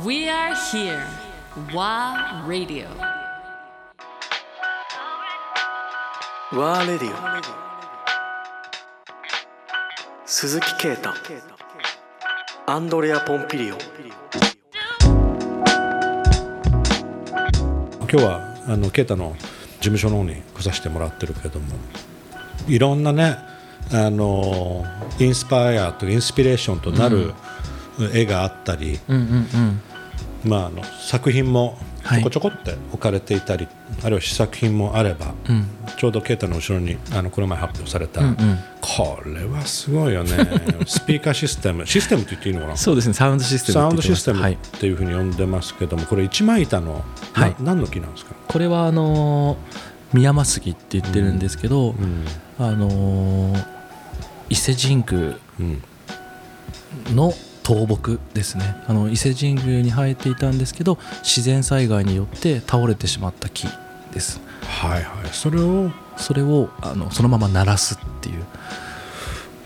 We are here. WA Radio. ワーレディオ鈴木啓太アンドレア・ポンピリオ今日はあの啓太の事務所の方に来させてもらってるけどもいろんなねあのインスパイアとかインスピレーションとなる絵があったり、うんうんうん。まあ、あの作品もちはい。ょこちょこって置かれていたり、あるいは試作品もあれば、うん。ちょうど啓太の後ろにあのこの前発表された、うんうん。これはすごいよね。スピーカーシステム。システムって言っていいのかな？そうですね。サウンドシステムサウンドシステムっていうふうに呼んでますけどもこれ一枚板の、はい。な何の木なんですか、これはあのー宮間杉って言ってるんですけど、うん。あのー伊勢神宮うん。の倒木ですね。あの伊勢神宮に生えていたんですけど自然災害によって倒れてしまった木です。はいはい。それを？それをあのそのまま鳴らすっていう。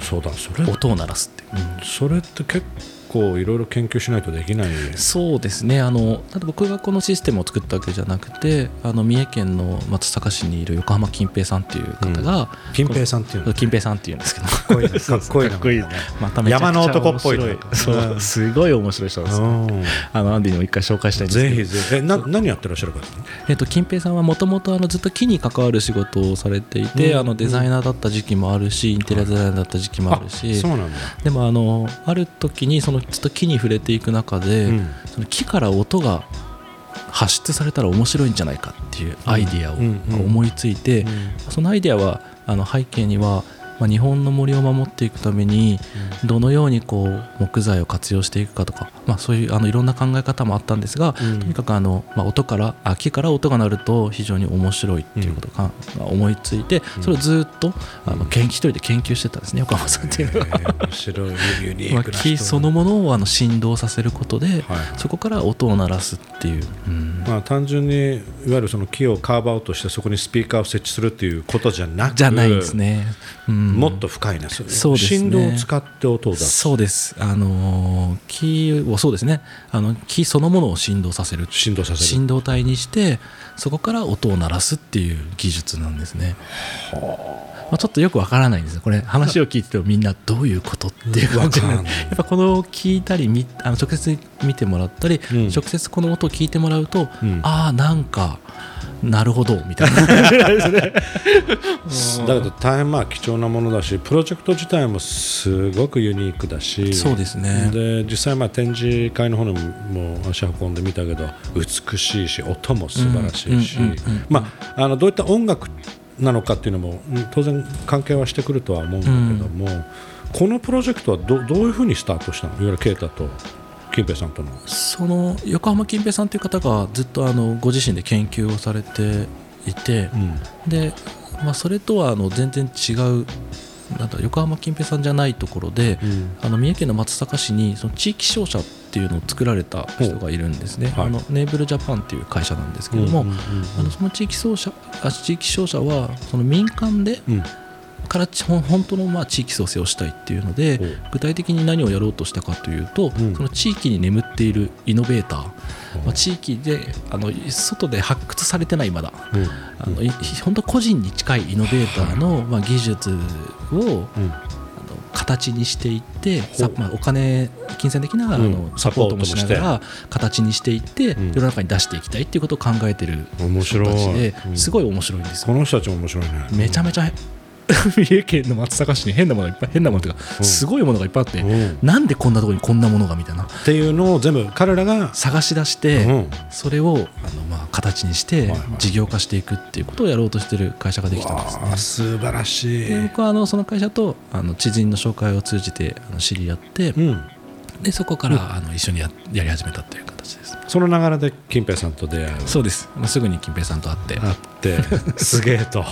そうだそれ？音を鳴らすっていう、それって結構いろいろ研究しないとできない。そうですね。あのただ僕がこのシステムを作ったわけじゃなくてあの三重県の松阪市にいる横浜金平さんっていう方が、金平さんっていうの？金平さんっていうんですけど。かっこいいねかっこいい。かっこいいねまためちゃくちゃ山の男っぽい。そう。うん。すごい面白い人なんですようん。あのアンディにも一回紹介したいんですけど。ぜひぜひ。えな何やってらっしゃるかえっと、金平さんはもともとずっと木に関わる仕事をされていて、うん。あのデザイナーだった時期もあるしインテリアデザイナーだった時期もあるし。そうなんだ。でもあのある時にそのずっと木に触れていく中で、うん。その木から音が発出されたら面白いんじゃないかっていうアイディアをうん。うん。思いついて、うん。そのアイディアはあの背景には、まあ、日本の森を守っていくためにどのようにこう木材を活用していくかとか、まあ、そういうあのいろんな考え方もあったんですが、うん。とにかくあの、まあ、音からあ木から音が鳴ると非常に面白いっていうことが思いついてそれをずっとあの研一人で研究してたんですね横浜さんっていうのは。えー面白いユニまあークな人木そのものをあの振動させることで、はい。そこから音を鳴らすっていう、うん。まあ、単純にいわゆるその木をカーブアウトしてそこにスピーカーを設置するっていうことじゃなくじゃないですね、うん。もっと深いねそうですね。振動を使って音を出す。そうです、あのー木をそうですね。あの木そのものを振動させる。振動させる。振動体にしてそこから音を鳴らすっていう技術なんですね。まあ、ちょっとよくわからないんですよ。これ話を聞いててもみんなどういうことっていう感じで。やっぱこの聞いたりみあの直接見てもらったり、うん。直接この音を聞いてもらうと、うん。ああなんかなるほどみたいな。だけど大変まあ貴重なものだしプロジェクト自体もすごくユニークだしそうですね。で実際まあ展示会の方にも足運んでみたけど美しいし音も素晴らしいしどういった音楽なのかっていうのもうん当然関係はしてくるとは思うんだけども、このプロジェクトはどどういうふうにスタートしたの？いわゆる啓太と金平さんとの。その横浜金平さんという方がずっとあのご自身で研究をされていて、うん。で、まあ、それとはあの全然違うなんだ横浜金平さんじゃないところで、うん。あの三重県の松阪市にその地域商社っていうのを作られた人がいるんですね、はい。あのネーブルジャパンっていう会社なんですけども、あのその地域商社あ地域商社はその民間でうんから本当のまあ地域創生をしたいっていうので具体的に何をやろうとしたかというと、うん。その地域に眠っているイノベーター、まあ、地域であの外で発掘されてないまだうん。あのい本当個人に近いイノベーターの、まあ、技術を形にしていってまあ、お金金銭的な、あうん。のサポートもしながサら形にしていって、うん。世の中に出していきたいっていうことを考えてる面白い人たちでうん。すごい面白いんですよ。この人たちも面白いね。めちゃめちゃ三重県の松阪市に変なものがいっぱい変なものというか、うんすごいものがいっぱいあって、うんなんでこんなところにこんなものがみたいなっていうのを全部彼らが、探し出して、うんそれをあの、まあ、形にして事業化していくっていうことをやろうとしてる会社ができたんですね。素晴らしい。で僕はあのその会社とあの知人の紹介を通じてあの知り合って、うん、でそこから、あの一緒にややり始めたという形です。その流れで金平さんと出会う。そうです、まあ、すぐに金平さんと会って。あって。すげえと。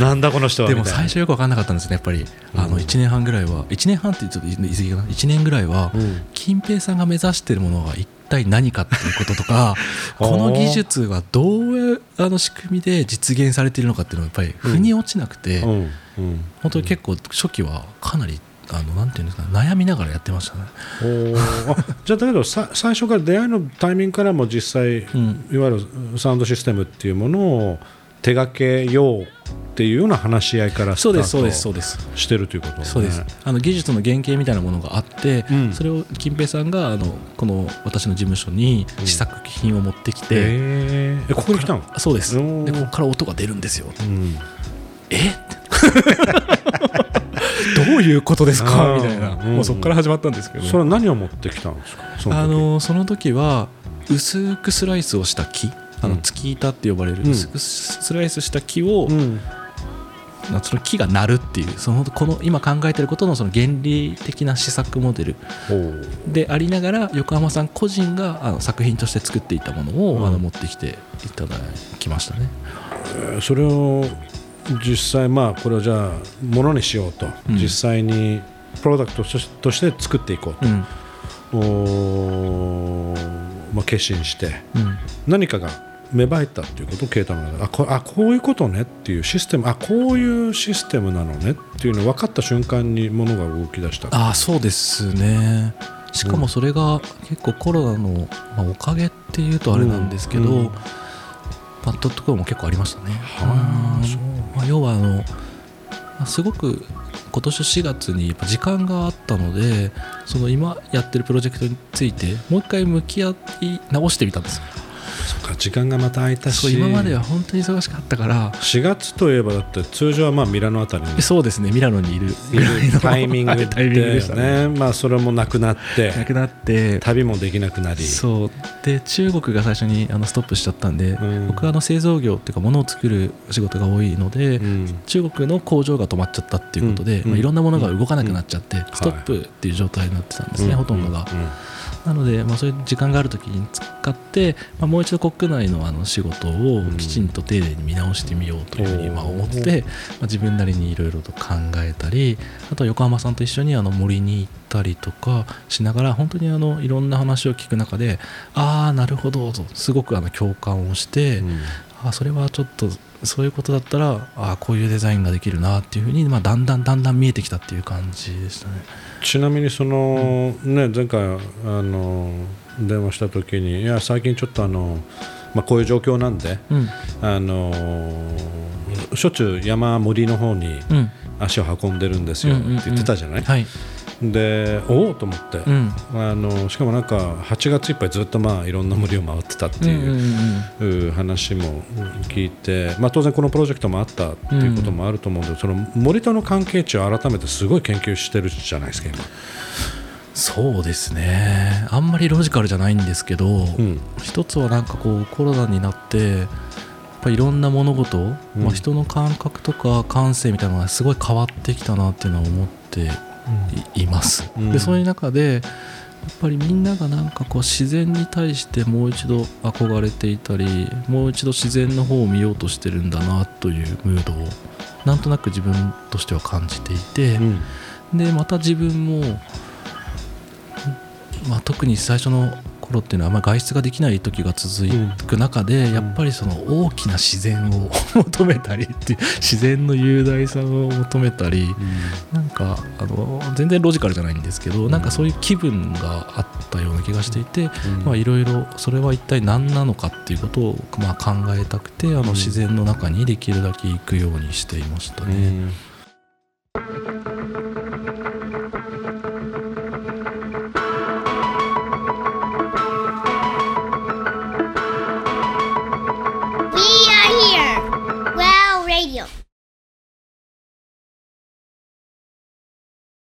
なんだこの人はでも最初よく分かんなかったんですねやっぱり、あの1年半ぐらいは。1年半ってちょっと言い過ぎかな。1年ぐらいは、うん。金平さんが目指しているものは一体何かっていうこととか この技術はどういうあの仕組みで実現されているのかっていうのはやっぱり腑に落ちなくて、うん。うん。本当に結構初期はかなりあのなんていうんですか悩みながらやってましたね。じゃあだけどさ最初から出会いのタイミングからも実際、ん。いわゆるサウンドシステムっていうものを手掛けようっていうような話し合いからスタそうですそうですートそうです。してるということね。そうです。あの技術の原型みたいなものがあって、うん。それを金平さんがあのこの私の事務所に試作品を持ってきて、えー。えここに来たの？あそうです。でここから音が出るんですよ。うん。え？どういうことですあかーみたいな、うん。もうそこから始まったんですけど。それは何を持ってきたんですか？その時。あのその時は薄くスライスをした木。あうん。の月板って呼ばれるうん。薄くスライスした木を、その木が鳴るっていうそのこの今考えてることのその原理的な試作モデルでありながら横浜さん個人があの作品として作っていたものを、うん。あの持ってきていただきましたね。えーそれを実際まあこれをじゃあものにしようと、うん。実際にプロダクトとして作っていこうと、うん。まあ、決心して。うん。何かが芽生えたっていうことを啓太の中で。あこあこういうことねっていうシステム。あこういうシステムなのねっていうの分かった瞬間にものが動き出した。ああそうですね。しかもそれが結構コロナの、まあ、おかげっていうとあれなんですけど、うんうんパッドところも結構ありましたね。まあ、要はあの、まあすごく今年4月にやっぱ時間があったのでその今やってるプロジェクトについてもう一回向き合い直してみたんですよ。そっか時間がまた空いたし。今までは本当に忙しかったから。4月といえばだって通常はまあミラノあたりに。そうですねミラノにいる。いるタイミングでタイミングでしたね。ねまあそれもなくなってなくなって。旅もできなくなり。そう。で中国が最初にあのストップしちゃったんで、うん。僕はあの製造業っていうか物を作る仕事が多いので、うん。中国の工場が止まっちゃったっていうことで、うん。まあ、いろんなものが動かなくなっちゃって、ん。ストップっていう状態になってたんですね、うん。ほとんどが。うんなので、まあ、そういう時間がある時に使って、まあ、もう一度国内のあの仕事をきちんと丁寧に見直してみようというふうにまあ思って、まあ、自分なりにいろいろと考えたりあとは横浜さんと一緒にあの森に行ったりとかしながら本当にあのいろんな話を聞く中でああなるほどとすごくあの共感をして、うんあそれはちょっとそういうことだったらあこういうデザインができるなっていうふうに、まあ、だんだんだんだん見えてきたっていう感じでしたね。ちなみにその、ね前回あの電話した時にいや最近ちょっとあの、まあ、こういう状況なんでうん。あのしょっちゅう山森の方にうん。足を運んでるんですよって言ってたじゃない、はい、でおおと思って、うん。あのしかもなんか8月いっぱいずっとまあいろんな森を回ってたってうんうんいうう話も聞いて、まあ、当然このプロジェクトもあったっていうこともあると思うんで、その森との関係値を改めてすごい研究してるじゃないですか今。そうですね。あんまりロジカルじゃないんですけど、うん。一つはなんかこうコロナになってやっぱいろんな物事、うんまあ、人の感覚とか感性みたいなのがすごい変わってきたなっていうのは思っていいます、うん。でそういう中でやっぱりみんながなんかこう自然に対してもう一度憧れていたりもう一度自然の方を見ようとしてるんだなというムードをなんとなく自分としては感じていて、うん。でまた自分も、まあ、特に最初の頃っていうのはあんまり外出ができない時が続く中で、やっぱりその大きな自然を 求めたりっていう自然の雄大さを求めたり、なんかあの全然ロジカルじゃないんですけど、なんかそういう気分があったような気がしていて、まあいろいろそれは一体何なのかっていうことをまあ考えたくてあの自然の中にできるだけ行くようにしていましたね。うん